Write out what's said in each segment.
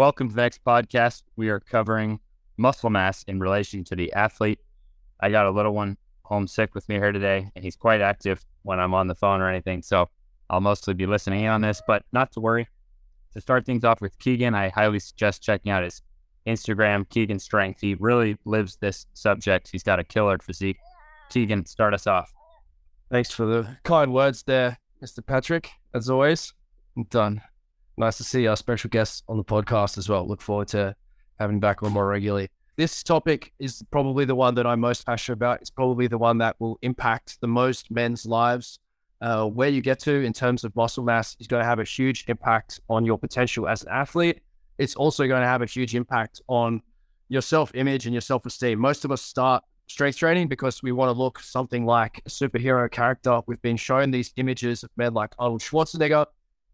Welcome to the next podcast. We are covering muscle mass in relation to the athlete. I got a little one homesick with me here today, and he's quite active when I'm on the phone or anything. So I'll mostly be listening in on this, but not to worry. To start things off with Keegan, I highly suggest checking out his Instagram, Keegan Strength. He really lives this subject. He's got a killer physique. Keegan, start us off. Thanks for the kind words there, Mr. Patrick. As always, I'm done. Nice to see our special guests on the podcast as well. Look forward to having back on more regularly. This topic is probably the one that I'm most passionate about. It's probably the one that will impact the most men's lives. Uh, where you get to in terms of muscle mass is going to have a huge impact on your potential as an athlete. It's also going to have a huge impact on your self image and your self esteem. Most of us start strength training because we want to look something like a superhero character. We've been shown these images of men like Arnold Schwarzenegger,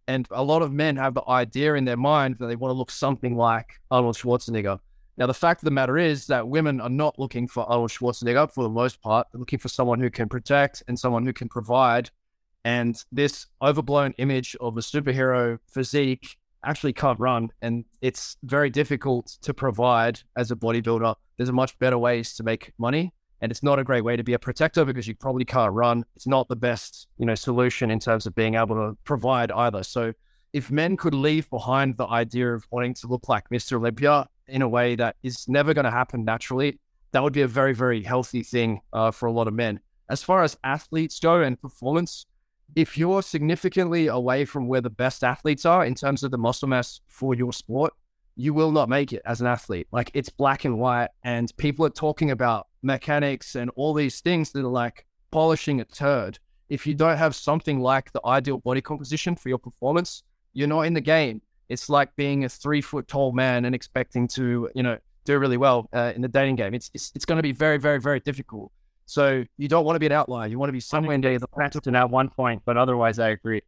and a lot of men have the idea in their mind that they want to look something like Arnold Schwarzenegger. Now, the fact of the matter is that women are not looking for Arnold Schwarzenegger for the most part. They're looking for someone who can protect and someone who can provide. And this overblown image of a superhero physique actually can't run. And it's very difficult to provide as a bodybuilder. There's much better ways to make money. And it's not a great way to be a protector because you probably can't run. It's not the best, you know, solution in terms of being able to provide either. So if men could leave behind the idea of wanting to look like Mr. Olympia in a way that is never going to happen naturally, that would be a very, very healthy thing uh, for a lot of men. As far as athletes go and performance, if you're significantly away from where the best athletes are in terms of the muscle mass for your sport, you will not make it as an athlete. Like it's black and white, and people are talking about mechanics and all these things that are like polishing a turd. If you don't have something like the ideal body composition for your performance, you're not in the game. It's like being a three foot tall man and expecting to, you know, do really well uh, in the dating game. It's, it's, it's going to be very, very, very difficult. So you don't want to be an outlier. You want to be somewhere near the plateau at one point, but otherwise, I agree.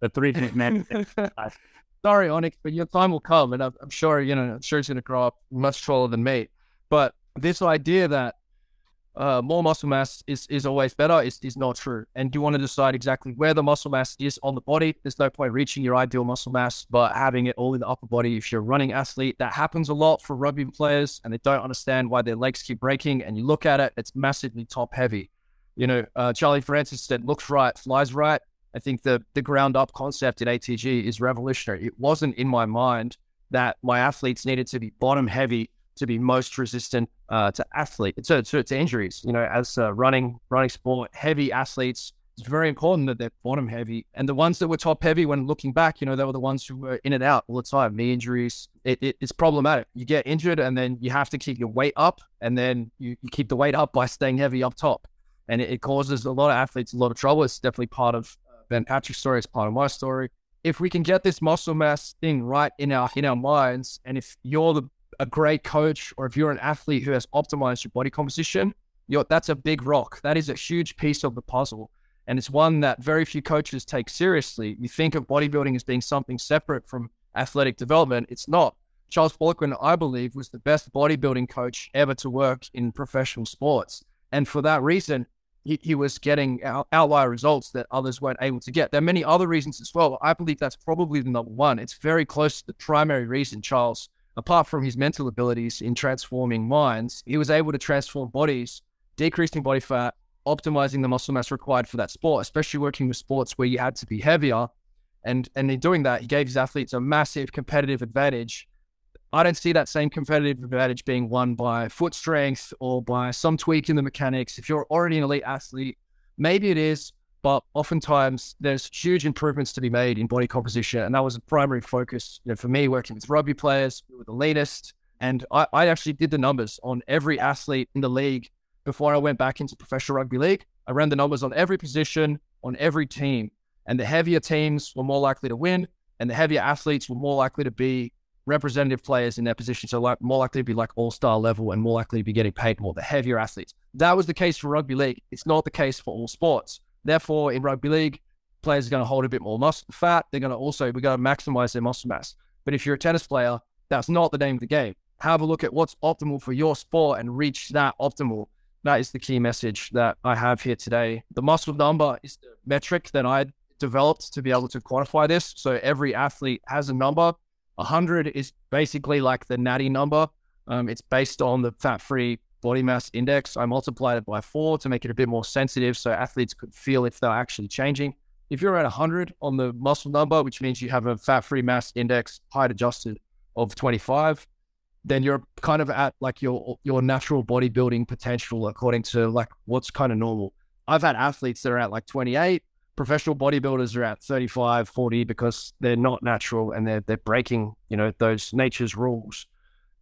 The three foot man. Sorry, Onyx, but your time will come, and I'm, I'm sure you know. I'm sure it's going to grow up much taller than me. But this idea that uh, more muscle mass is, is always better is, is not true. And you want to decide exactly where the muscle mass is on the body. There's no point reaching your ideal muscle mass, but having it all in the upper body. If you're a running athlete, that happens a lot for rugby players and they don't understand why their legs keep breaking. And you look at it, it's massively top heavy. You know, uh, Charlie Francis said, looks right, flies right. I think the, the ground up concept in ATG is revolutionary. It wasn't in my mind that my athletes needed to be bottom heavy to be most resistant uh, to athlete to, to, to, injuries. You know, as uh, running running sport, heavy athletes, it's very important that they're bottom heavy. And the ones that were top heavy, when looking back, you know, they were the ones who were in and out all the time. Knee injuries, it, it, it's problematic. You get injured, and then you have to keep your weight up, and then you, you keep the weight up by staying heavy up top, and it, it causes a lot of athletes a lot of trouble. It's definitely part of uh, Ben Patrick's story. It's part of my story if we can get this muscle mass thing right in our in our minds, and if you're the a great coach or if you're an athlete who has optimized your body composition, that's a big rock. That is a huge piece of the puzzle. And it's one that very few coaches take seriously. You think of bodybuilding as being something separate from athletic development. It's not. Charles Poliquin, I believe, was the best bodybuilding coach ever to work in professional sports. And for that reason, he, he was getting out, outlier results that others weren't able to get. There are many other reasons as well. I believe that's probably the number one. It's very close to the primary reason Charles apart from his mental abilities in transforming minds, he was able to transform bodies, decreasing body fat, optimizing the muscle mass required for that sport, especially working with sports where you had to be heavier. And, and in doing that, he gave his athletes a massive competitive advantage. I don't see that same competitive advantage being won by foot strength or by some tweak in the mechanics. If you're already an elite athlete, maybe it is, but oftentimes there's huge improvements to be made in body composition. And that was a primary focus you know, for me working with rugby players, we were the latest. And I, I actually did the numbers on every athlete in the league before I went back into professional rugby league. I ran the numbers on every position, on every team. And the heavier teams were more likely to win, and the heavier athletes were more likely to be representative players in their position. So like more likely to be like all star level and more likely to be getting paid more, the heavier athletes. That was the case for rugby league. It's not the case for all sports. Therefore, in rugby league, players are going to hold a bit more muscle fat. They're going to also, we're going to maximize their muscle mass. But if you're a tennis player, that's not the name of the game. Have a look at what's optimal for your sport and reach that optimal. That is the key message that I have here today. The muscle number is the metric that I developed to be able to quantify this. So every athlete has a number. 100 is basically like the natty number. Um, it's based on the fat free body mass index. I multiplied it by four to make it a bit more sensitive so athletes could feel if they're actually changing. If you're at 100 on the muscle number, which means you have a fat free mass index, height adjusted of 25, then you're kind of at like your your natural bodybuilding potential according to like what's kind of normal. I've had athletes that are at like 28, professional bodybuilders are at 35, 40 because they're not natural and they're they're breaking, you know, those nature's rules.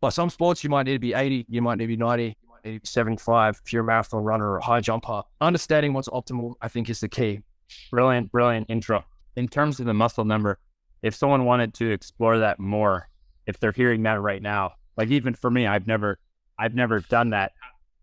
But some sports you might need to be 80, you might need to be 90, you might need to 75 if marathon runner or high jumper. Understanding what's optimal, I think, is the key. Brilliant, brilliant intro. In terms of the muscle number, if someone wanted to explore that more, if they're hearing that right now, like even for me, I've never, I've never done that.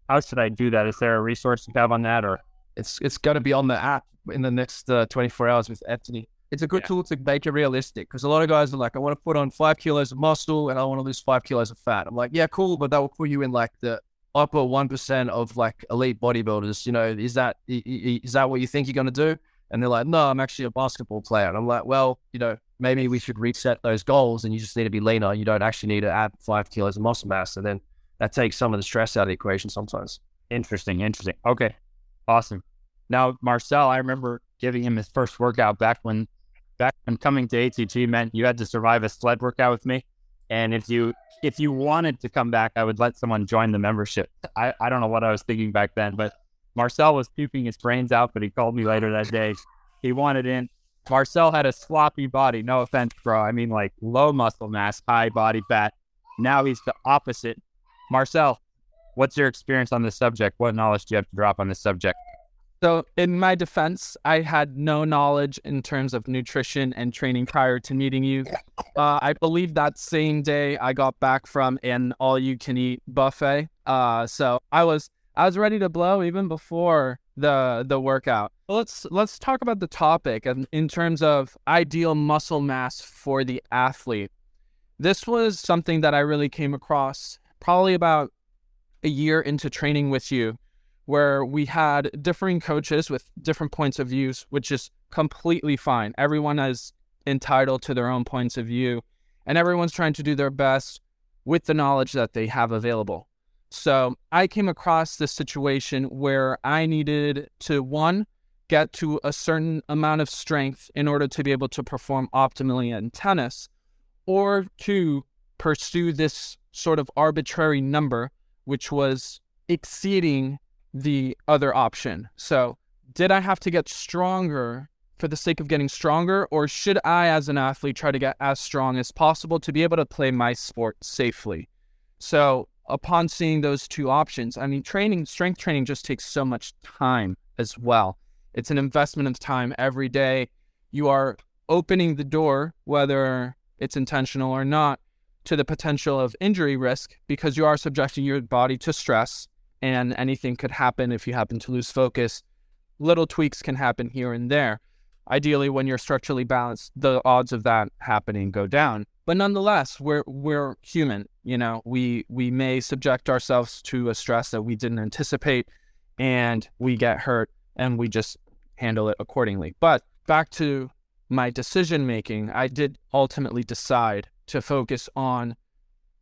How should I do that? Is there a resource you have on that, or it's it's going to be on the app in the next uh, 24 hours with Anthony. It's a good yeah. tool to make it realistic because a lot of guys are like, I want to put on five kilos of muscle and I want to lose five kilos of fat. I'm like, yeah, cool, but that will put you in like the upper one percent of like elite bodybuilders. You know, is that is that what you think you're going to do? And they're like, no, I'm actually a basketball player. And I'm like, well, you know, maybe we should reset those goals and you just need to be leaner. You don't actually need to add five kilos of muscle mass. And then that takes some of the stress out of the equation sometimes. Interesting. Interesting. Okay. Awesome. Now, Marcel, I remember giving him his first workout back when back when coming to ATG meant you had to survive a sled workout with me. And if you if you wanted to come back, I would let someone join the membership. I, I don't know what I was thinking back then, but Marcel was puking his brains out, but he called me later that day. He wanted in. Marcel had a sloppy body. No offense, bro. I mean, like low muscle mass, high body fat. Now he's the opposite. Marcel, what's your experience on this subject? What knowledge do you have to drop on this subject? So, in my defense, I had no knowledge in terms of nutrition and training prior to meeting you. Uh, I believe that same day I got back from an all-you-can-eat buffet. Uh, so I was I was ready to blow even before the the workout. Let's let's talk about the topic and in terms of ideal muscle mass for the athlete. This was something that I really came across probably about a year into training with you where we had differing coaches with different points of views, which is completely fine. Everyone is entitled to their own points of view, and everyone's trying to do their best with the knowledge that they have available. So I came across this situation where I needed to one, get to a certain amount of strength in order to be able to perform optimally in tennis, or to pursue this sort of arbitrary number, which was exceeding the other option. So, did I have to get stronger for the sake of getting stronger, or should I, as an athlete, try to get as strong as possible to be able to play my sport safely? So, upon seeing those two options, I mean, training, strength training just takes so much time as well. It's an investment of time every day. You are opening the door, whether it's intentional or not, to the potential of injury risk because you are subjecting your body to stress and anything could happen if you happen to lose focus. Little tweaks can happen here and there. Ideally, when you're structurally balanced, the odds of that happening go down. But nonetheless, we're we're human. You know, we we may subject ourselves to a stress that we didn't anticipate, and we get hurt, and we just handle it accordingly. But back to my decision making, I did ultimately decide to focus on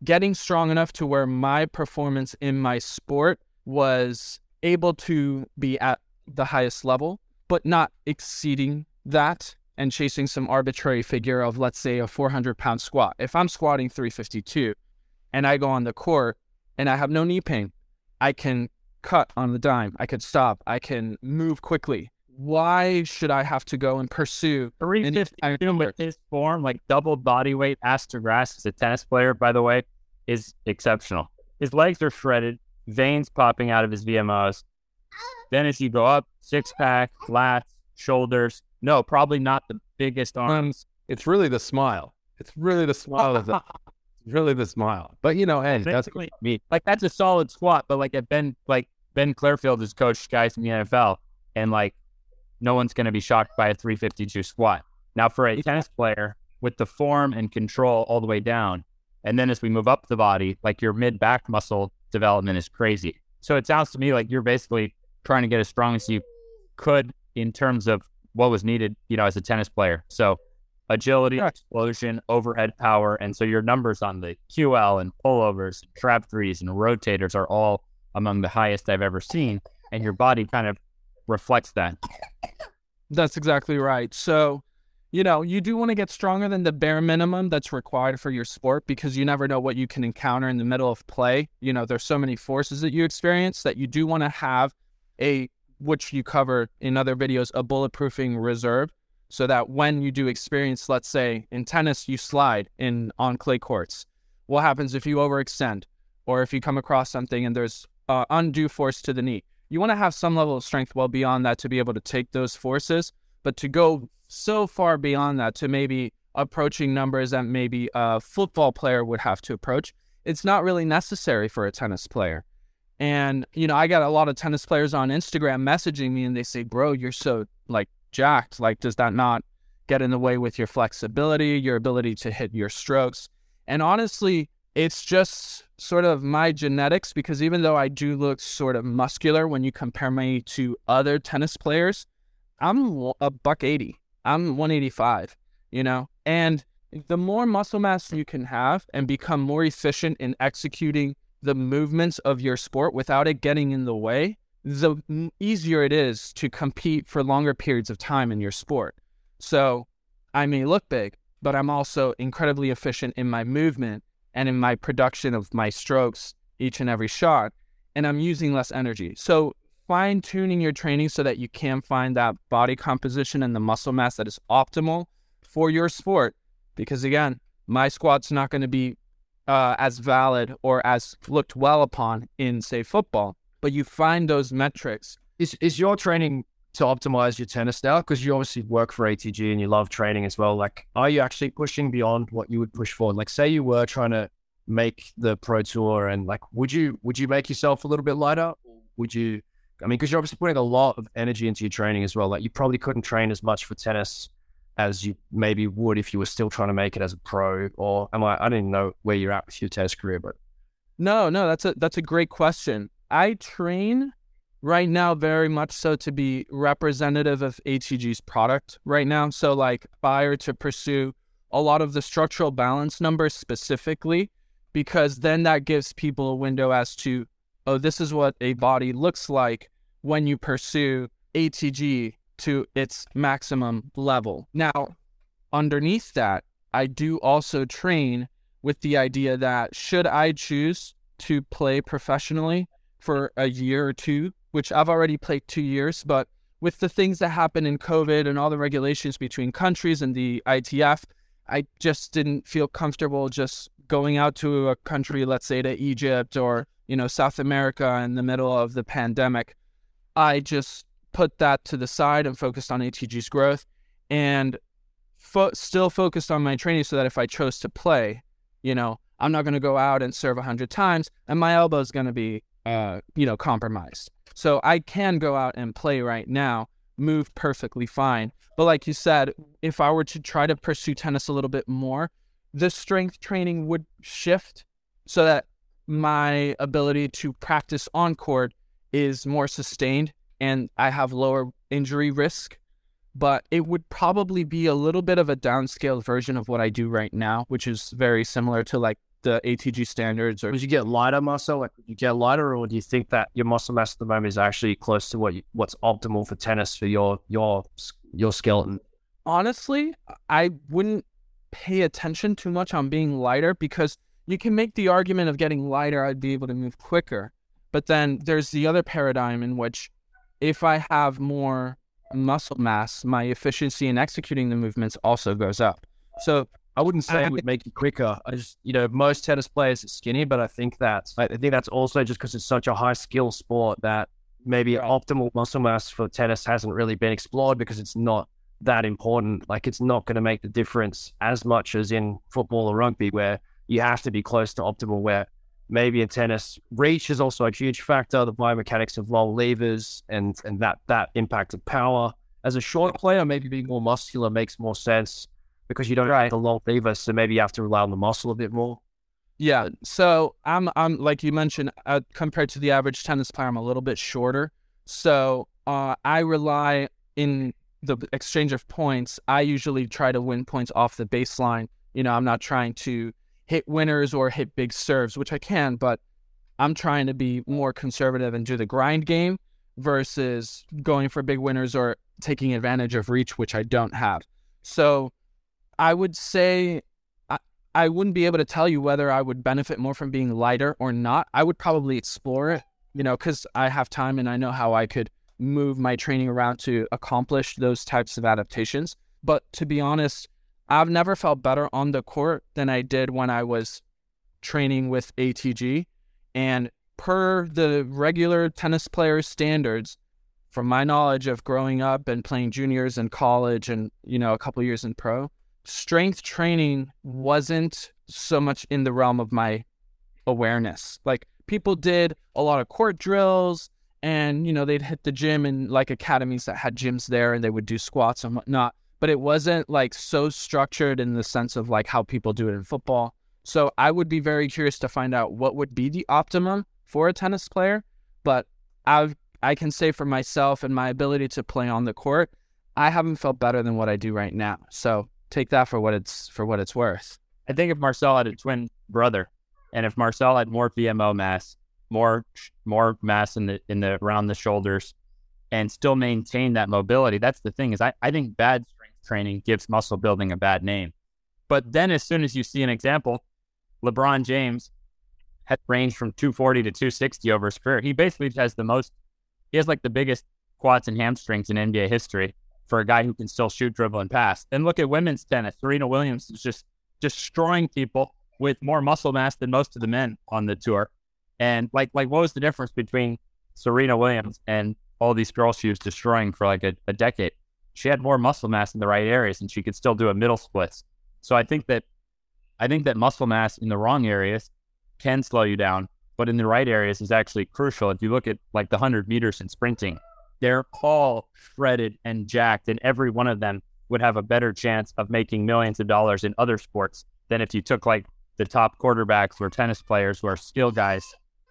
getting strong enough to where my performance in my sport was able to be at the highest level, but not exceeding that and chasing some arbitrary figure of, let's say, a 400 pound squat. If I'm squatting 352 and I go on the court and I have no knee pain, I can cut on the dime. I could stop. I can move quickly. Why should I have to go and pursue? 352 with his form, like double body weight, ass to grass as a tennis player, by the way, is exceptional. His legs are shredded veins popping out of his VMOs. Then as you go up, six pack, lats, shoulders. No, probably not the biggest arms. It's really the smile. It's really the smile. of the, it's really the smile. But you know, hey, that's me. Like that's a solid squat. But like at Ben, like Ben Clearfield has coached guys in the NFL, and like no one's going to be shocked by a 352 squat. Now for a tennis player with the form and control all the way down, and then as we move up the body, like your mid back muscle development is crazy. So it sounds to me like you're basically trying to get as strong as you could in terms of what was needed, you know, as a tennis player. So agility, explosion, overhead power. And so your numbers on the QL and pullovers, trap threes, and rotators are all among the highest I've ever seen. And your body kind of reflects that. That's exactly right. So, you know, you do want to get stronger than the bare minimum that's required for your sport because you never know what you can encounter in the middle of play. You know, there's so many forces that you experience that you do want to have a, which you cover in other videos, a bulletproofing reserve so that when you do experience, let's say in tennis, you slide in on clay courts. What happens if you overextend or if you come across something and there's uh, undue force to the knee? You want to have some level of strength well beyond that to be able to take those forces, but to go so far beyond that to maybe approaching numbers that maybe a football player would have to approach, it's not really necessary for a tennis player. And, you know, I got a lot of tennis players on Instagram messaging me and they say, bro, you're so like jacked. Like, does that not get in the way with your flexibility, your ability to hit your strokes? And honestly, it's just sort of my genetics because even though I do look sort of muscular when you compare me to other tennis players, I'm a buck 80. I'm 185, you know? And the more muscle mass you can have and become more efficient in executing the movements of your sport without it getting in the way, the easier it is to compete for longer periods of time in your sport. So I may look big, but I'm also incredibly efficient in my movement and in my production of my strokes each and every shot, and I'm using less energy. So fine tuning your training so that you can find that body composition and the muscle mass that is optimal for your sport. Because again, my squat's not going to be uh, as valid or as looked well upon in, say, football. But you find those metrics. Is is your training to optimize your tennis now? Because you obviously work for ATG and you love training as well. Like, are you actually pushing beyond what you would push for? Like, say you were trying to make the pro tour, and like, would you would you make yourself a little bit lighter? Would you? I mean, because you're obviously putting a lot of energy into your training as well. Like, you probably couldn't train as much for tennis as you maybe would if you were still trying to make it as a pro. Or am I? I don't even know where you're at with your tennis career, but No, no, that's a that's a great question. I train right now very much so to be representative of ATG's product right now. So like fire to pursue a lot of the structural balance numbers specifically, because then that gives people a window as to, oh, this is what a body looks like when you pursue ATG to its maximum level. Now, underneath that, I do also train with the idea that should I choose to play professionally for a year or two, which I've already played two years, but with the things that happened in COVID and all the regulations between countries and the ITF, I just didn't feel comfortable just going out to a country, let's say to Egypt or, you know, South America in the middle of the pandemic. I just put that to the side and focused on ATG's growth and fo- still focused on my training so that if I chose to play, you know, I'm not going to go out and serve 100 times and my elbow is going to be, uh, you know, compromised. So I can go out and play right now, move perfectly fine. But like you said, if I were to try to pursue tennis a little bit more, the strength training would shift so that my ability to practice on court is more sustained and I have lower injury risk. But it would probably be a little bit of a downscaled version of what I do right now, which is very similar to like the ATG standards or would you get lighter muscle? Like, would you get lighter, or do you think that your muscle mass at the moment is actually close to what you, what's optimal for tennis for your your your skeleton? honestly, I wouldn't pay attention too much on being lighter because you can make the argument of getting lighter, I'd be able to move quicker. But then there's the other paradigm in which if I have more muscle mass, my efficiency in executing the movements also goes up. So I wouldn't say it would make you quicker. I just, you know, most tennis players are skinny, but I think that's, I think that's also just because it's such a high skill sport that maybe optimal muscle mass for tennis hasn't really been explored because it's not that important. Like, it's not going to make the difference as much as in football or rugby, where you have to be close to optimal. Where maybe in tennis, reach is also a huge factor. The biomechanics of long levers and and that that impact of power. As a short player, maybe being more muscular makes more sense because you don't have the long lever, so maybe you have to rely on the muscle a bit more. Yeah. So I'm I'm like you mentioned, uh, compared to the average tennis player, I'm a little bit shorter. So uh, I rely in the exchange of points, I usually try to win points off the baseline. You know, I'm not trying to hit winners or hit big serves, which I can, but I'm trying to be more conservative and do the grind game versus going for big winners or taking advantage of reach, which I don't have. So I would say I, I wouldn't be able to tell you whether I would benefit more from being lighter or not. I would probably explore it, you know, because I have time and I know how I could move my training around to accomplish those types of adaptations. But to be honest, I've never felt better on the court than I did when I was training with ATG. And per the regular tennis players' standards, from my knowledge of growing up and playing juniors in college and, you know, a couple years in pro, strength training wasn't so much in the realm of my awareness. Like people did a lot of court drills and, you know, they'd hit the gym and like academies that had gyms there and they would do squats and whatnot but it wasn't like so structured in the sense of like how people do it in football. So I would be very curious to find out what would be the optimum for a tennis player. But I I can say for myself and my ability to play on the court, I haven't felt better than what I do right now. So take that for what it's for what it's worth. I think if Marcel had a twin brother, and if Marcel had more VMO mass, more more mass in the in the around the shoulders, and still maintain that mobility, that's the thing. Is I, I think bad training gives muscle building a bad name. But then, as soon as you see an example, LeBron James has ranged from 240 to 260 over his career. He basically has the most, he has like the biggest quads and hamstrings in NBA history for a guy who can still shoot, dribble, and pass. And look at women's tennis. Serena Williams is just destroying people with more muscle mass than most of the men on the tour. And like, like what was the difference between Serena Williams and all these girls she was destroying for like a, a decade? She had more muscle mass in the right areas and she could still do a middle splits. So I think that I think that muscle mass in the wrong areas can slow you down, but in the right areas is actually crucial. If you look at like the 100 meters in sprinting, they're all shredded and jacked, and every one of them would have a better chance of making millions of dollars in other sports than if you took like the top quarterbacks or tennis players who are skill guys.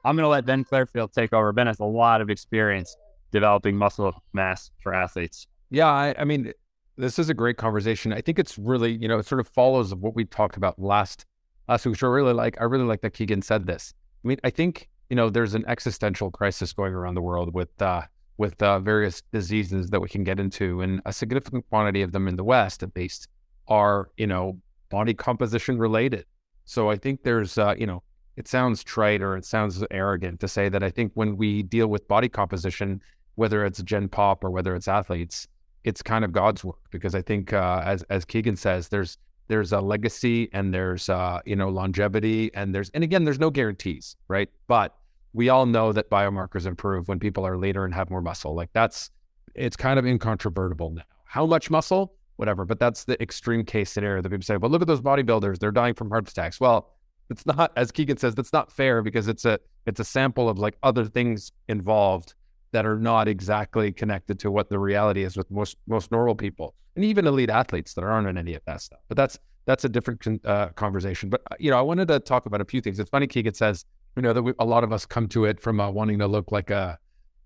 I'm going to let Ben Clearfield take over. Ben has a lot of experience developing muscle mass for athletes. Yeah, I, I mean, this is a great conversation. I think it's really, you know, it sort of follows what we talked about last last week. Which I really like. I really like that Keegan said this. I mean, I think you know, there's an existential crisis going around the world with uh, with uh, various diseases that we can get into, and a significant quantity of them in the West, at least, are you know body composition related. So I think there's, uh, you know, it sounds trite or it sounds arrogant to say that I think when we deal with body composition, whether it's Gen Pop or whether it's athletes, it's kind of God's work because I think uh, as as Keegan says, there's there's a legacy and there's uh, you know longevity and there's and again there's no guarantees, right? But we all know that biomarkers improve when people are later and have more muscle. Like that's it's kind of incontrovertible now. How much muscle, whatever, but that's the extreme case scenario that people say. But look at those bodybuilders; they're dying from heart attacks. Well, it's not, as Keegan says, that's not fair because it's a it's a sample of like other things involved that are not exactly connected to what the reality is with most most normal people and even elite athletes that aren't in any of that stuff. But that's that's a different uh, conversation. But uh, you know, I wanted to talk about a few things. It's funny, Keegan says, you know, that we, a lot of us come to it from uh, wanting to look like a,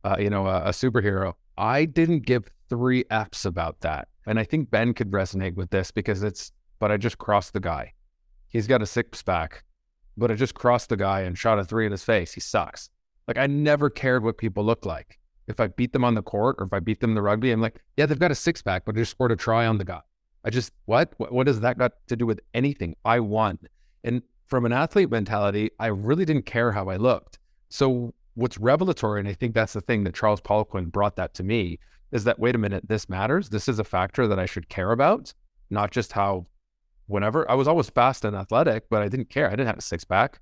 uh, you know, a, a superhero. I didn't give three F's about that, and I think Ben could resonate with this because it's. But I just crossed the guy. He's got a six pack, but I just crossed the guy and shot a three in his face. He sucks. Like I never cared what people looked like. If I beat them on the court or if I beat them in the rugby, I'm like, yeah, they've got a six pack, but I just scored a try on the guy. I just what? what? What does that got to do with anything? I won. And from an athlete mentality, I really didn't care how I looked. So what's revelatory, and I think that's the thing that Charles Poliquin brought that to me, is that wait a minute, this matters. This is a factor that I should care about, not just how whenever I was always fast and athletic, but I didn't care. I didn't have a six pack.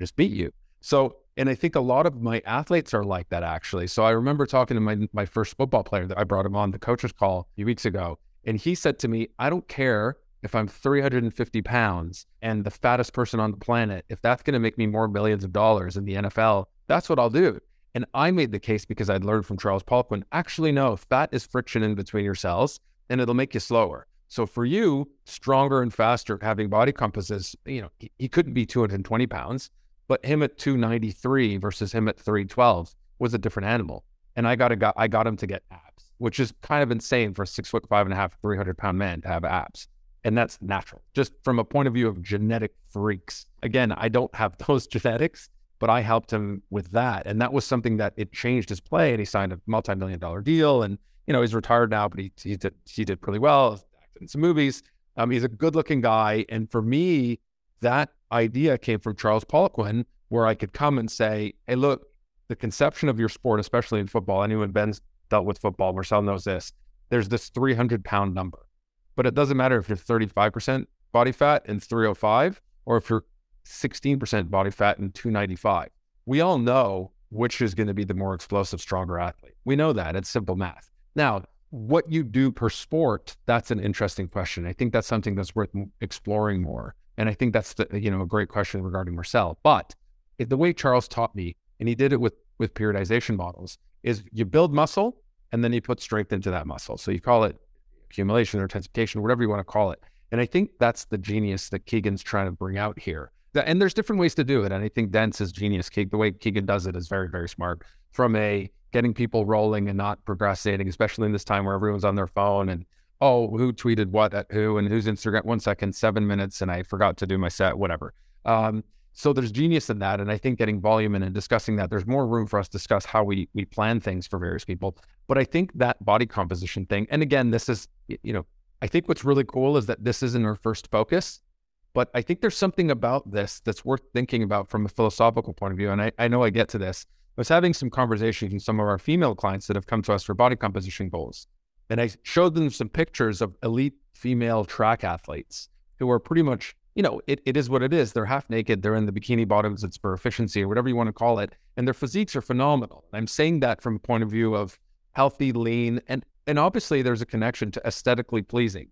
Just beat you. So and I think a lot of my athletes are like that actually. So I remember talking to my my first football player that I brought him on the coaches call a few weeks ago, and he said to me, "I don't care if I'm 350 pounds and the fattest person on the planet. If that's going to make me more millions of dollars in the NFL, that's what I'll do." And I made the case because I'd learned from Charles Poliquin. Actually, no, fat is friction in between your cells, and it'll make you slower. So for you, stronger and faster having body composites, you know, he, he couldn't be 220 pounds but him at 293 versus him at 312 was a different animal. And I got a guy, I got him to get abs. which is kind of insane for a six foot five and a half, 300 pound man to have abs. And that's natural, just from a point of view of genetic freaks. Again, I don't have those genetics, but I helped him with that. And that was something that it changed his play. And he signed a multi million dollar deal. And, you know, he's retired now, but he, he, did, he did pretty well, in some movies. Um, he's a good looking guy. And for me, that idea came from Charles Poliquin, where I could come and say, hey, look, the conception of your sport, especially in football, anyone Ben's dealt with football, Marcel knows this. There's this 300 pound number, but it doesn't matter if you're 35% body fat and 305 or if you're 16% body fat and 295. We all know which is going to be the more explosive, stronger athlete. We know that. It's simple math. Now, what you do per sport, that's an interesting question. I think that's something that's worth exploring more. And I think that's the, you know a great question regarding Marcel. But the way Charles taught me, and he did it with with periodization models, is you build muscle and then you put strength into that muscle. So you call it accumulation or intensification, whatever you want to call it. And I think that's the genius that Keegan's trying to bring out here. And there's different ways to do it. And I think Dents is genius. The way Keegan does it is very, very smart. From a getting people rolling and not procrastinating, especially in this time where everyone's on their phone and oh, who tweeted what at who and who's Instagram one second, seven minutes, and I forgot to do my set, whatever. Um, so there's genius in that. And I think getting volume in and discussing that, there's more room for us to discuss how we we plan things for various people. But I think that body composition thing, and again, this is, you know, I think what's really cool is that this isn't our first focus. But I think there's something about this that's worth thinking about from a philosophical point of view. And I, I know I get to this. I was having some conversations with some of our female clients that have come to us for body composition goals. And I showed them some pictures of elite female track athletes who are pretty much you know, it, it is what it is. They're half naked. They're in the bikini bottoms. It's for efficiency or whatever you want to call it. And their physiques are phenomenal. I'm saying that from a point of view of healthy, lean, and and obviously there's a connection to aesthetically pleasing.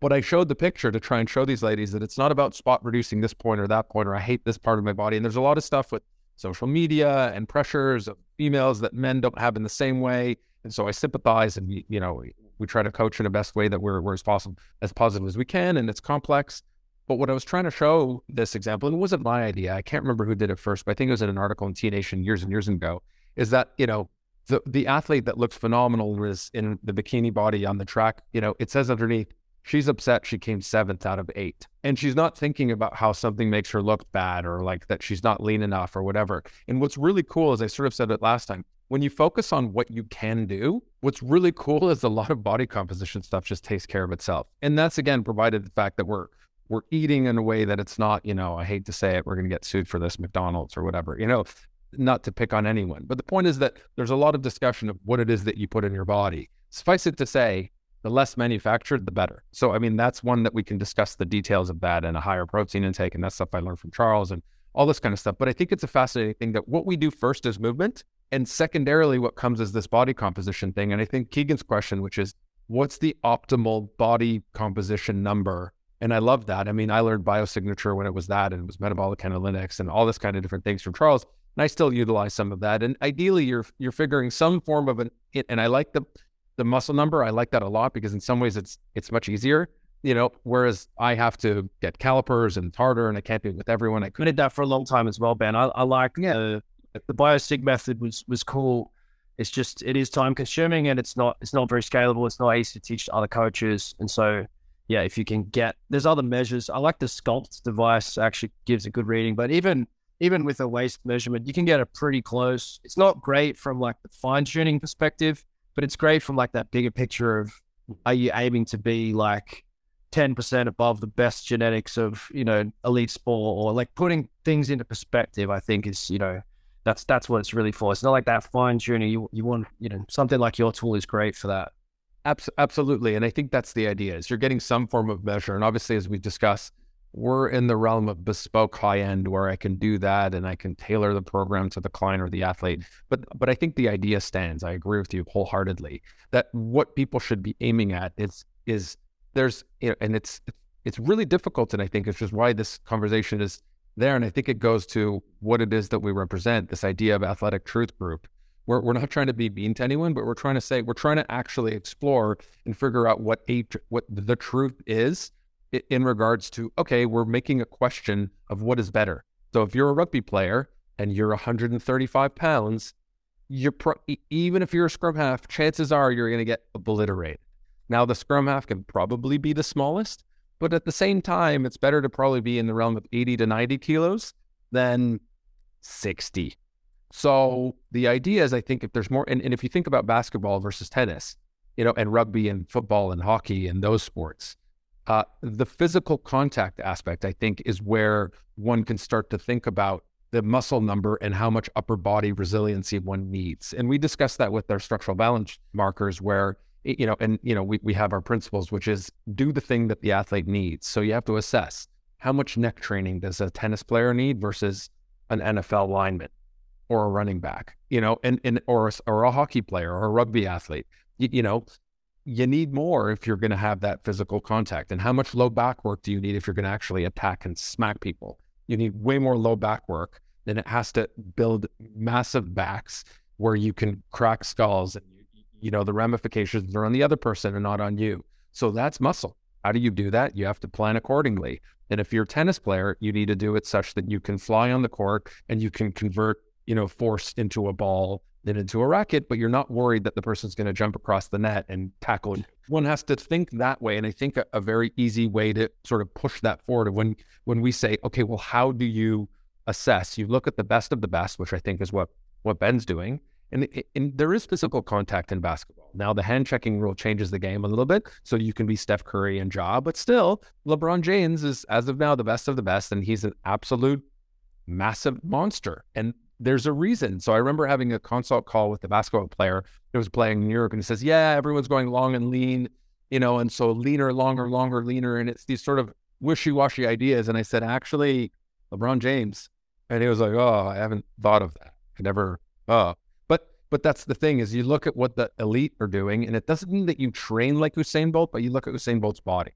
But I showed the picture to try and show these ladies that it's not about spot reducing this point or that point, or I hate this part of my body. And there's a lot of stuff with social media and pressures of females that men don't have in the same way. And so I sympathize and, you know, we try to coach in the best way that we're, we're as possible, as positive as we can. And it's complex. But what I was trying to show this example, and it wasn't my idea, I can't remember who did it first, but I think it was in an article in T Nation years and years ago, is that, you know, the, the athlete that looks phenomenal was in the bikini body on the track, you know, it says underneath, she's upset she came seventh out of eight. And she's not thinking about how something makes her look bad or like that she's not lean enough or whatever. And what's really cool, as I sort of said it last time, when you focus on what you can do, what's really cool is a lot of body composition stuff just takes care of itself. And that's again provided the fact that we're we're eating in a way that it's not, you know, I hate to say it, we're going to get sued for this McDonald's or whatever, you know, not to pick on anyone. But the point is that there's a lot of discussion of what it is that you put in your body. Suffice it to say, the less manufactured, the better. So, I mean, that's one that we can discuss the details of that and a higher protein intake. And that's stuff I learned from Charles and all this kind of stuff. But I think it's a fascinating thing that what we do first is movement. And secondarily, what comes is this body composition thing. And I think Keegan's question, which is, what's the optimal body composition number and I love that. I mean, I learned biosignature when it was that, and it was metabolic analytics and all this kind of different things from Charles. And I still utilize some of that. And ideally, you're you're figuring some form of an. And I like the the muscle number. I like that a lot because in some ways it's it's much easier. You know, whereas I have to get calipers and it's harder, and I can't do it with everyone. I did that for a long time as well, Ben. I, I like yeah. the the biosig method was was cool. It's just it is time consuming and it's not it's not very scalable. It's not easy to teach other coaches, and so yeah, if you can get, there's other measures. I like the Skulpt device; actually gives a good reading. But even even with a waist measurement, you can get it pretty close. It's not great from like the fine tuning perspective, but it's great from like that bigger picture of are you aiming to be like 10% above the best genetics of, you know, elite sport or like putting things into perspective, I think is, you know, that's that's what it's really for. It's not like that fine tuning. You you want, you know, something like your tool is great for that. Abs- absolutely. And I think that's the idea is you're getting some form of measure. And obviously, as we discuss, we're in the realm of bespoke high end where I can do that and I can tailor the program to the client or the athlete. But but I think the idea stands. I agree with you wholeheartedly that what people should be aiming at is is there's you know, and it's it's really difficult and I think it's just why this conversation is there. And I think it goes to what it is that we represent, this idea of athletic truth group we're, we're not trying to be mean to anyone, but we're trying to say we're trying to actually explore and figure out what a, what the truth is in regards to okay, we're making a question of what is better. So if you're a rugby player and you're 135 pounds, you're pro- even if you're a scrum half, chances are you're going to get obliterated. Now, the scrum half can probably be the smallest, but at the same time, it's better to probably be in the realm of 80 to 90 kilos than 60. So the idea is, I think, if there's more, and, and if you think about basketball versus tennis, you know, and rugby and football and hockey and those sports, uh, the physical contact aspect, I think, is where one can start to think about the muscle number and how much upper body resiliency one needs. And we discussed that with our structural balance markers, where you know, and you know, we, we have our principles, which is do the thing that the athlete needs. So you have to assess how much neck training does a tennis player need versus an NFL lineman or a running back, you know, and, and or, or a hockey player or a rugby athlete. You, you know, you need more if you're going to have that physical contact. And how much low back work do you need if you're going to actually attack and smack people? You need way more low back work. Then it has to build massive backs where you can crack skulls and you know the ramifications are on the other person and not on you. So that's muscle. How do you do that? You have to plan accordingly. And if you're a tennis player, you need to do it such that you can fly on the court and you can convert, you know, force into a ball, then into a racket, but you're not worried that the person's going to jump across the net and tackle. One has to think that way. And I think a, a very easy way to sort of push that forward when when we say, okay, well, how do you assess? You look at the best of the best, which I think is what what Ben's doing. And, and, there is physical contact in basketball. Now, the hand checking rule changes the game a little bit. So you can be Steph Curry and Ja, but still, LeBron James is, as of now, the best of the best. And he's an absolute massive monster. And there's a reason. So I remember having a consult call with the basketball player who was playing in Europe and he says, Yeah, everyone's going long and lean, you know, and so leaner, longer, longer, leaner. And it's these sort of wishy washy ideas. And I said, Actually, LeBron James. And he was like, Oh, I haven't thought of that. I never, oh. But that's the thing is you look at what the elite are doing, and it doesn't mean that you train like Usain Bolt, but you look at Usain Bolt's body,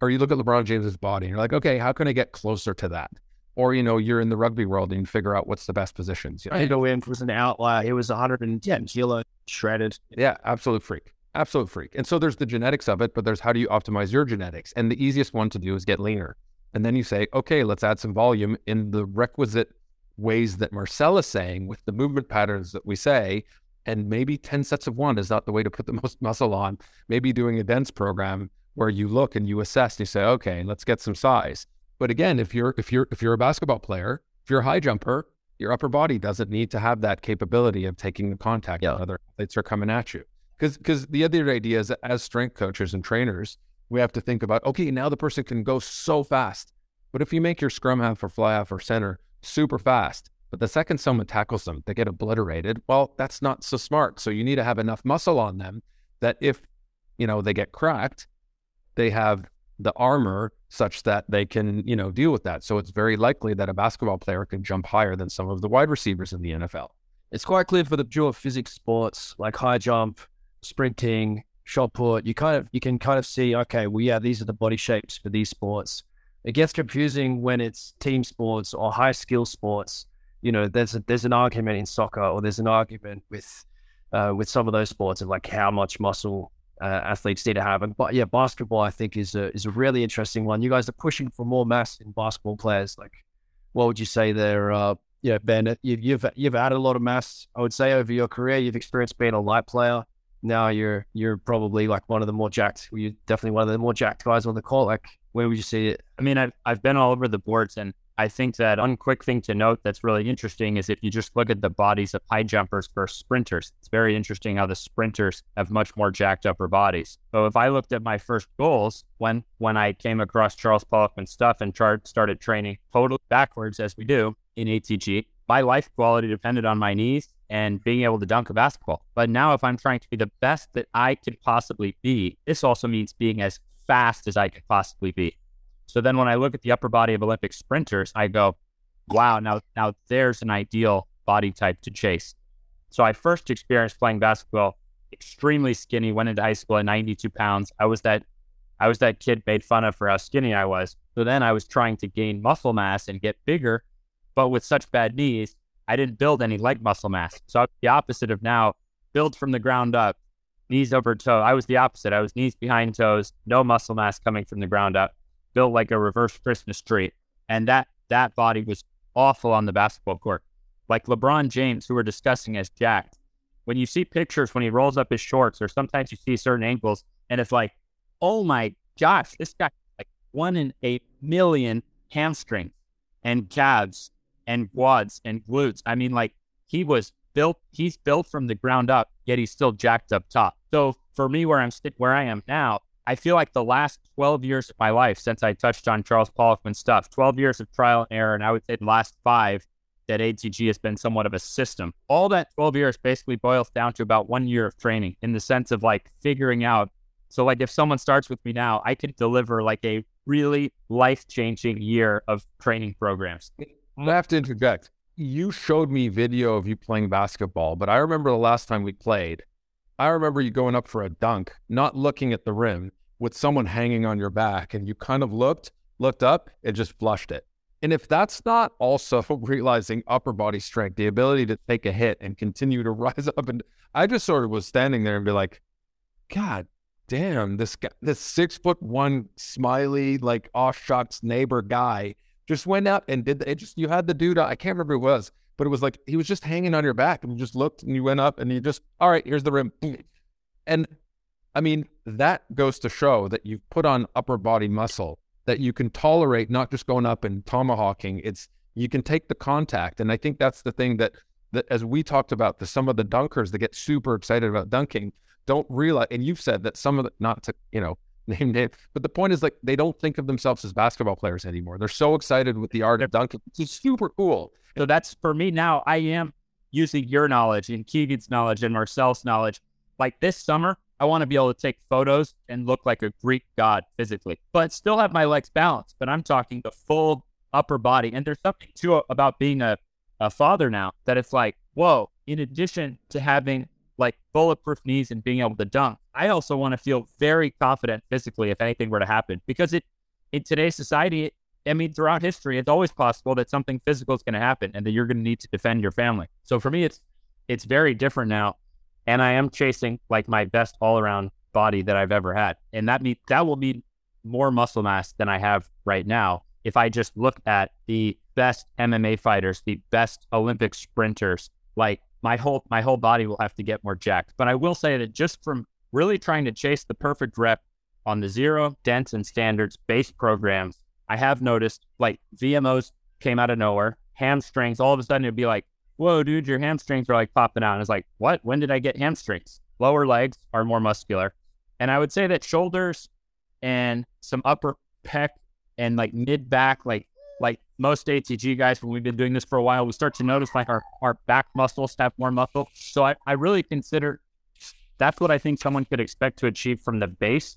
or you look at LeBron James's body, and you're like, okay, how can I get closer to that? Or you know, you're in the rugby world and you figure out what's the best positions. You know? Indo was an outlier. He was 110 kilo shredded. Yeah, absolute freak, absolute freak. And so there's the genetics of it, but there's how do you optimize your genetics? And the easiest one to do is get leaner. And then you say, okay, let's add some volume in the requisite ways that Marcel is saying with the movement patterns that we say, and maybe 10 sets of one is not the way to put the most muscle on. Maybe doing a dense program where you look and you assess and you say, okay, let's get some size. But again, if you're if you're if you're a basketball player, if you're a high jumper, your upper body doesn't need to have that capability of taking the contact yeah. when other athletes are coming at you. Because because the other idea is that as strength coaches and trainers, we have to think about okay, now the person can go so fast. But if you make your scrum half or fly half or center super fast. But the second someone tackles them, they get obliterated. Well, that's not so smart. So you need to have enough muscle on them that if, you know, they get cracked, they have the armor such that they can, you know, deal with that. So it's very likely that a basketball player can jump higher than some of the wide receivers in the NFL. It's quite clear for the pure physics sports like high jump, sprinting, shot put. You kind of you can kind of see, okay, well, yeah, these are the body shapes for these sports. It gets confusing when it's team sports or high skill sports. You know, there's a, there's an argument in soccer or there's an argument with uh, with some of those sports of like how much muscle uh, athletes need to have. And but yeah, basketball I think is a is a really interesting one. You guys are pushing for more mass in basketball players. Like, what would you say there? Uh, yeah, Ben, you, you've you've added a lot of mass. I would say over your career, you've experienced being a light player. Now you're you're probably like one of the more jacked. You're definitely one of the more jacked guys on the court. Like, where would you see it? I mean, I've, I've been all over the boards, and I think that one quick thing to note that's really interesting is if you just look at the bodies of high jumpers versus sprinters, it's very interesting how the sprinters have much more jacked upper bodies. So if I looked at my first goals when when I came across Charles Poliquin's stuff and started training totally backwards as we do in ATG, my life quality depended on my knees and being able to dunk a basketball. But now, if I'm trying to be the best that I could possibly be, this also means being as fast as I could possibly be. So then when I look at the upper body of Olympic sprinters, I go, wow, now now there's an ideal body type to chase. So I first experienced playing basketball extremely skinny, went into high school at 92 pounds. I was that I was that kid made fun of for how skinny I was. So then I was trying to gain muscle mass and get bigger, but with such bad knees, I didn't build any leg muscle mass. So the opposite of now, build from the ground up, knees over toe. I was the opposite. I was knees behind toes, no muscle mass coming from the ground up, built like a reverse Christmas tree. And that that body was awful on the basketball court. Like LeBron James, who we're discussing as jacked, when you see pictures when he rolls up his shorts, or sometimes you see certain angles, and it's like, oh my gosh, this guy like one in a million hamstrings and calves and quads and glutes. I mean, like he was built, he's built from the ground up, yet he's still jacked up top. So for me, where I'm where I am now, I feel like the last 12 years of my life since I touched on Charles Poliquin stuff, 12 years of trial and error, and I would say the last five that ATG has been somewhat of a system. All that 12 years basically boils down to about one year of training in the sense of like figuring out. So, like, if someone starts with me now, I can deliver like a really life changing year of training programs. I have to interject. You showed me video of you playing basketball, but I remember the last time we played, I remember you going up for a dunk, not looking at the rim with someone hanging on your back, and you kind of looked, looked up, and just flushed it. And if that's not also realizing upper body strength, the ability to take a hit and continue to rise up, and I just sort of was standing there and be like, God damn, this guy, this six foot one smiley, like off shots neighbor guy just went up and did the, it just, you had the dude, I can't remember who it was, but it was like, he was just hanging on your back and you just looked and you went up and you just, all right, here's the rim. And I mean, that goes to show that you've put on upper body muscle that you can tolerate not just going up and tomahawking. It's you can take the contact, and I think that's the thing that that as we talked about the some of the dunkers that get super excited about dunking don't realize. And you've said that some of the not to you know name name, but the point is like they don't think of themselves as basketball players anymore. They're so excited with the art of dunking. It's super cool. So that's for me now. I am using your knowledge and Keegan's knowledge and Marcel's knowledge. Like this summer, I want to be able to take photos and look like a Greek god physically, but still have my legs balanced. But I'm talking the full upper body. And there's something too about being a, a father now that it's like, whoa, in addition to having like bulletproof knees and being able to dunk, I also want to feel very confident physically if anything were to happen because it in today's society, I mean, throughout history, it's always possible that something physical is going to happen and that you're going to need to defend your family. So for me, it's it's very different now and I am chasing like my best all around body that I've ever had. And that mean that will be more muscle mass than I have right now. If I just look at the best MMA fighters, the best Olympic sprinters, like my whole my whole body will have to get more jacked. But I will say that just from really trying to chase the perfect rep on the zero, dense, and standards base programs, I have noticed like VMOs came out of nowhere, hamstrings, all of a sudden it'd be like whoa, dude, your hamstrings are like popping out. And it's like, what? When did I get hamstrings? Lower legs are more muscular. And I would say that shoulders and some upper pec and like mid back, like like most ATG guys, when we've been doing this for a while, we start to notice like our, our back muscles have more muscle. So I, I really consider that's what I think someone could expect to achieve from the base.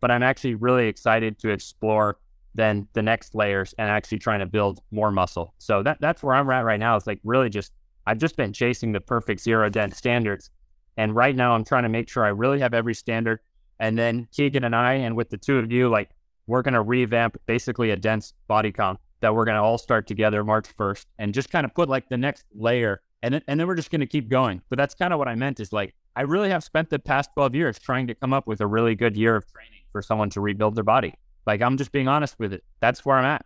But I'm actually really excited to explore then the next layers and actually trying to build more muscle. So that that's where I'm at right now. It's like really just I've just been chasing the perfect zero dense standards. And right now I'm trying to make sure I really have every standard. And then Keegan and I, and with the two of you, like we're to revamp basically a dense body comp that we're going to all start together March 1st and just kind of put like the next layer. And, then, and then we're just going to keep going. But that's kind of what I meant is like, I really have spent the past 12 years trying to come up with a really good year of training for someone to rebuild their body. Like, I'm just being honest with it. That's where I'm at.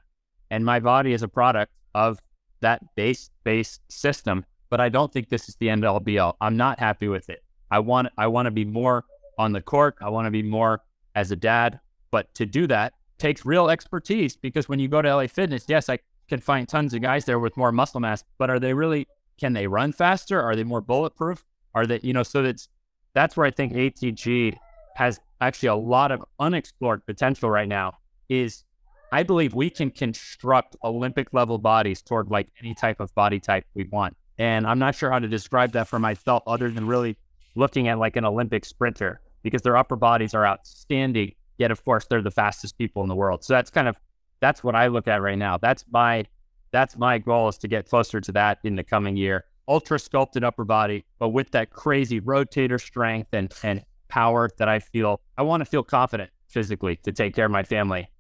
And my body is a product of that base base system but I don't think this is the end all be all. I'm not happy with it. I want I want to be more on the court. I want to be more as a dad. But to do that takes real expertise because when you go to LA Fitness, yes, I can find tons of guys there with more muscle mass, but are they really can they run faster? Are they more bulletproof? Are they, you know, so that's that's where I think ATG has actually a lot of unexplored potential right now is I believe we can construct Olympic level bodies toward like any type of body type we want. And I'm not sure how to describe that for myself other than really looking at like an Olympic sprinter because their upper bodies are outstanding. Yet, of course, they're the fastest people in the world. So that's kind of that's what I look at right now. That's my that's my goal is to get closer to that in the coming year. Ultra sculpted upper body, but with that crazy rotator strength and and power that I feel I want to feel confident physically to take care of my family,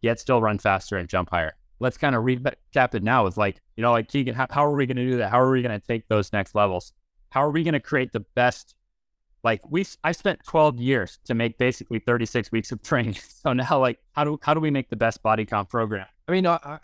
yet still run faster and jump higher let's kind of recap it now with like, you know, like Keegan, how, how are we going to do that? How are we going to take those next levels? How are we going to create the best? Like we, I spent 12 years to make basically 36 weeks of training. So now, like, how do how do we make the best body comp program? I mean, uh,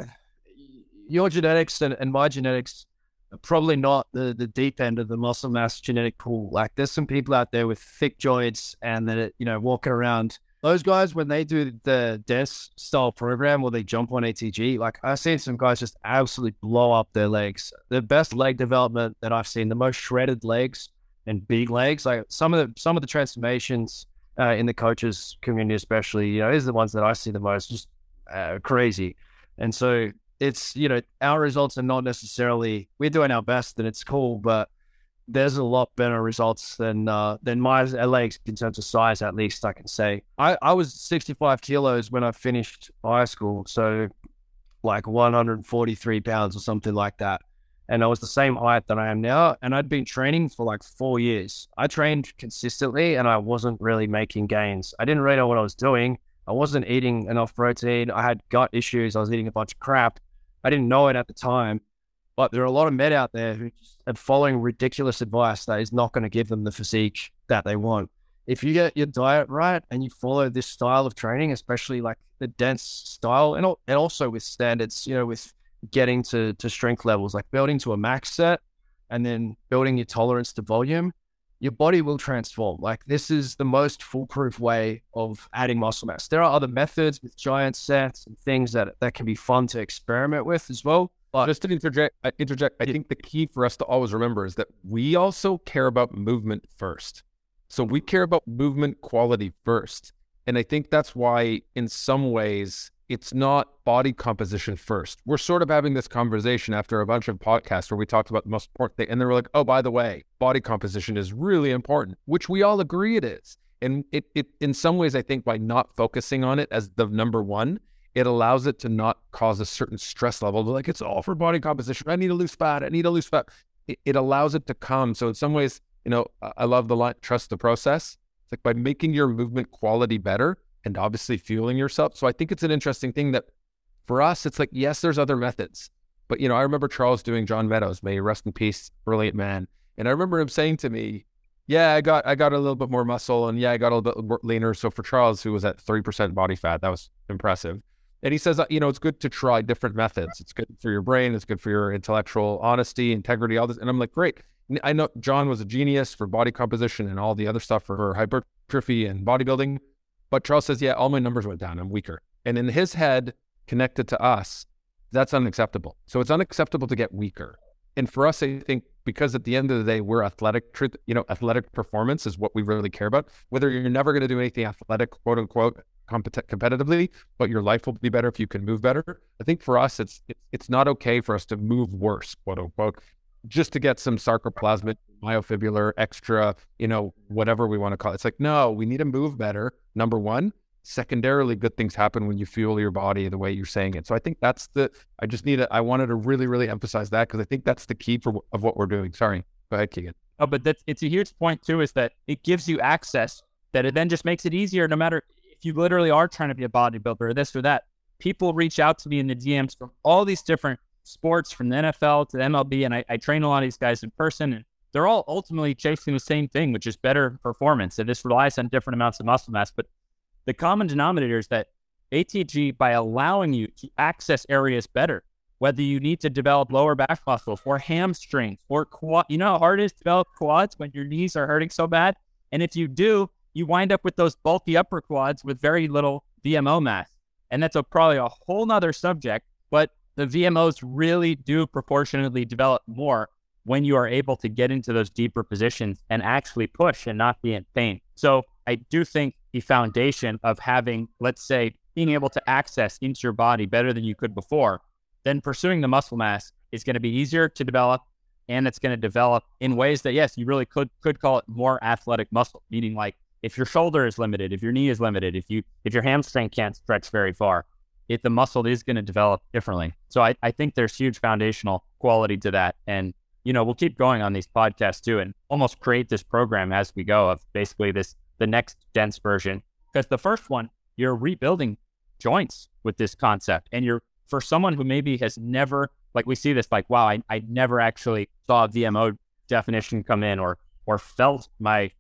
your genetics and, and my genetics are probably not the, the deep end of the muscle mass genetic pool. Like there's some people out there with thick joints and that, you know, walking around. Those guys, when they do the dense style program or they jump on ATG, like I've seen some guys just absolutely blow up their legs. The best leg development that I've seen, the most shredded legs and big legs. Like some of the some of the transformations uh, in the coaches community, especially, you know, is the ones that I see the most, just uh, crazy. And so it's you know our results are not necessarily we're doing our best and it's cool, but there's a lot better results than uh, than my legs in terms of size. At least I can say I, I was 65 kilos when I finished high school, so like 143 pounds or something like that. And I was the same height that I am now. And I'd been training for like four years. I trained consistently and I wasn't really making gains. I didn't really know what I was doing. I wasn't eating enough protein. I had gut issues. I was eating a bunch of crap. I didn't know it at the time, but there are a lot of men out there who are following ridiculous advice that is not going to give them the physique that they want. If you get your diet right and you follow this style of training, especially like the dense style, and and also with standards, you know, with getting to to strength levels, like building to a max set, and then building your tolerance to volume, your body will transform. Like this is the most foolproof way of adding muscle mass. There are other methods with giant sets and things that that can be fun to experiment with as well. But just to interject, interject, I think the key for us to always remember is that we also care about movement first. So we care about movement quality first. And I think that's why, in some ways, it's not body composition first. We're sort of having this conversation after a bunch of podcasts where we talked about the most important thing. And they were like, oh, by the way, body composition is really important, which we all agree it is. And it, it in some ways, I think by not focusing on it as the number one, it allows it to not cause a certain stress level. Like it's all for body composition. I need to lose fat. I need to lose fat. It, it allows it to come. So in some ways, you know, I love the line, trust the process. It's like by making your movement quality better, and obviously fueling yourself. So I think it's an interesting thing that for us, it's like, yes, there's other methods. But, you know, I remember Charles doing John Meadows, may rest in peace, brilliant man. And I remember him saying to me, yeah, I got I got a little bit more muscle and yeah, I got a little bit leaner. So for Charles, who was at 3% body fat, that was impressive. And he says, uh, you know, it's good to try different methods. It's good for your brain. It's good for your intellectual honesty, integrity, all this. And I'm like, great. I know John was a genius for body composition and all the other stuff for hypertrophy and bodybuilding. But Charles says, yeah, all my numbers went down. I'm weaker. And in his head, connected to us, that's unacceptable. So it's unacceptable to get weaker. And for us, I think because at the end of the day, we're athletic, truth, you know, athletic performance is what we really care about. Whether you're never going to do anything athletic, quote unquote, compet- competitively, but your life will be better if you can move better. I think for us, it's, it's it's not okay for us to move worse, quote unquote, just to get some sarcoplasmic myofibrillar extra, you know, whatever we want to call it. It's like, no, we need to move better. Number one. Secondarily, good things happen when you fuel your body the way you're saying it. So I think that's the, I just need to, I wanted to really, really emphasize that because I think that's the key for of what we're doing. Sorry. Go ahead, Keegan. Oh, but that's, it's a huge point too, is that it gives you access that it then just makes it easier no matter if you literally are trying to be a bodybuilder or this or that. People reach out to me in the DMs from all these different sports, from the NFL to the MLB, and I, I train a lot of these guys in person. And they're all ultimately chasing the same thing, which is better performance. And this relies on different amounts of muscle mass. But the common denominator is that ATG, by allowing you to access areas better, whether you need to develop lower back muscles or hamstrings or quad, you know how hard it is to develop quads when your knees are hurting so bad? And if you do, you wind up with those bulky upper quads with very little VMO mass. And that's a, probably a whole nother subject, but the VMOs really do proportionately develop more when you are able to get into those deeper positions and actually push and not be in pain. So I do think the foundation of having, let's say, being able to access into your body better than you could before, then pursuing the muscle mass is going to be easier to develop and it's going to develop in ways that yes, you really could could call it more athletic muscle, meaning like if your shoulder is limited, if your knee is limited, if you if your hamstring can't stretch very far, it the muscle is going to develop differently. So I, I think there's huge foundational quality to that. And you know, we'll keep going on these podcasts too and almost create this program as we go of basically this, the next dense version. Because the first one, you're rebuilding joints with this concept. And you're, for someone who maybe has never, like we see this, like, wow, I, I never actually saw a VMO definition come in or, or felt my,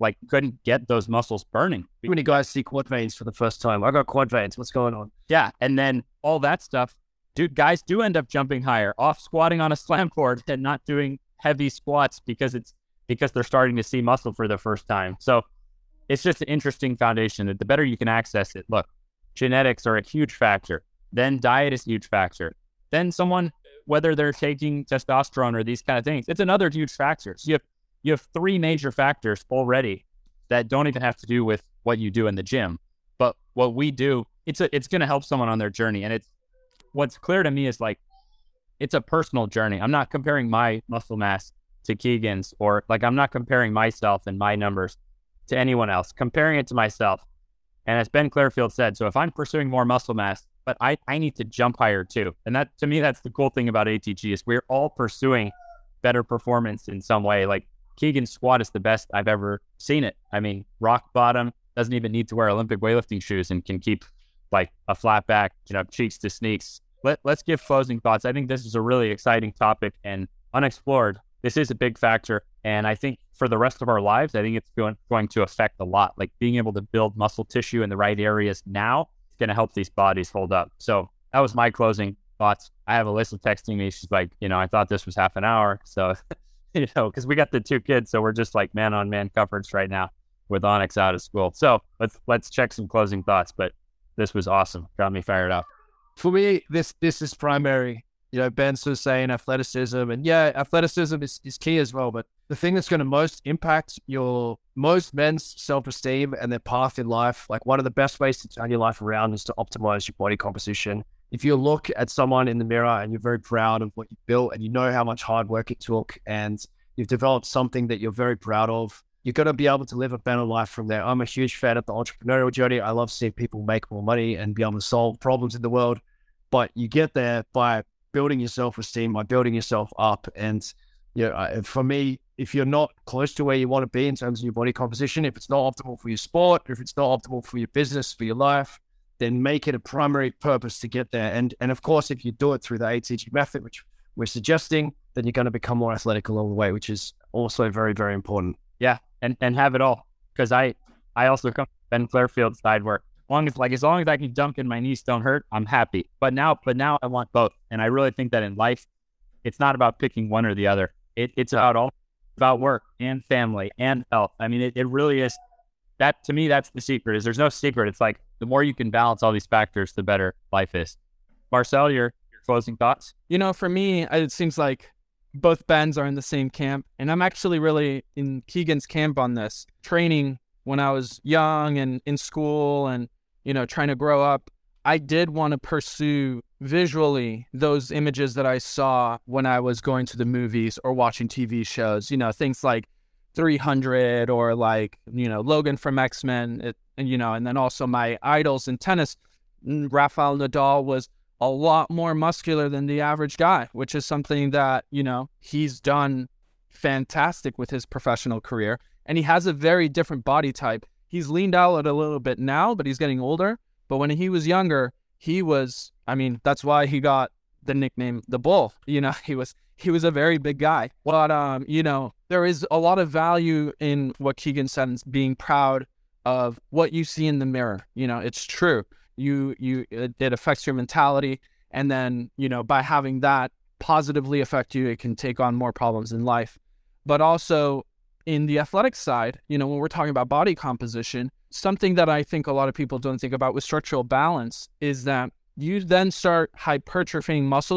like, couldn't get those muscles burning. Too many guys see quad veins for the first time. I got quad veins. What's going on? Yeah. And then all that stuff dude, guys do end up jumping higher, off squatting on a slant board and not doing heavy squats because it's because they're starting to see muscle for the first time. So it's just an interesting foundation that the better you can access it. Look, genetics are a huge factor. Then diet is a huge factor. Then someone, whether they're taking testosterone or these kind of things, it's another huge factor. So you have you have three major factors already that don't even have to do with what you do in the gym. But what we do, it's a, it's going to help someone on their journey. And it's what's clear to me is like it's a personal journey. I'm not comparing my muscle mass to Keegan's or like I'm not comparing myself and my numbers to anyone else, comparing it to myself. And as Ben Clearfield said, so if I'm pursuing more muscle mass, but I, I need to jump higher too. And that to me, that's the cool thing about ATG is we're all pursuing better performance in some way. Like Keegan's squat is the best I've ever seen it. I mean, rock bottom doesn't even need to wear Olympic weightlifting shoes and can keep like a flat back, you know, cheeks to sneaks. Let, let's give closing thoughts. I think this is a really exciting topic and unexplored. This is a big factor. And I think for the rest of our lives, I think it's going, going to affect a lot. Like being able to build muscle tissue in the right areas now is going to help these bodies hold up. So that was my closing thoughts. I have Alyssa texting me. She's like, you know, I thought this was half an hour. So, you know, because we got the two kids. So we're just like man on man coverage right now with Onyx out of school. So let's let's check some closing thoughts. But this was awesome. Got me fired up. For me, this this is primary. You know, Ben's was saying athleticism, and yeah, athleticism is, is key as well. But the thing that's going to most impact your most men's self esteem and their path in life, like one of the best ways to turn your life around is to optimize your body composition. If you look at someone in the mirror and you're very proud of what you built and you know how much hard work it took and you've developed something that you're very proud of, you're going to be able to live a better life from there. I'm a huge fan of the entrepreneurial journey. I love seeing people make more money and be able to solve problems in the world. But you get there by building your self esteem, by building yourself up. And you know, uh, for me, if you're not close to where you want to be in terms of your body composition, if it's not optimal for your sport, if it's not optimal for your business, for your life, then make it a primary purpose to get there. And and of course, if you do it through the ATG method, which we're suggesting, then you're going to become more athletic along the way, which is also very, very important. Yeah, and and have it all because I I also come Ben Clearfield side where long as like as long as I can dunk and my knees don't hurt, I'm happy. But now but now I want both, and I really think that in life, it's not about picking one or the other. It, it's about all about work and family and health. I mean, it, it really is. That to me, that's the secret. Is there's no secret. It's like the more you can balance all these factors, the better life is. Marcel, your your closing thoughts? You know, for me, it seems like both Bens are in the same camp, and I'm actually really in Keegan's camp on this. Training when I was young and in school, and you know, trying to grow up, I did want to pursue visually those images that I saw when I was going to the movies or watching TV shows. You know, things like 300 or like you know Logan from X Men, and you know, and then also my idols in tennis. Rafael Nadal was a lot more muscular than the average guy, which is something that, you know, he's done fantastic with his professional career. And he has a very different body type. He's leaned out a little bit now, but he's getting older. But when he was younger, he was, I mean, that's why he got the nickname the bull. You know, he was he was a very big guy. But um, you know, there is a lot of value in what Keegan said being proud of what you see in the mirror. You know, it's true you you it, it affects your mentality and then you know by having that positively affect you it can take on more problems in life but also in the athletic side you know when we're talking about body composition something that i think a lot of people don't think about with structural balance is that you then start hypertrophying muscles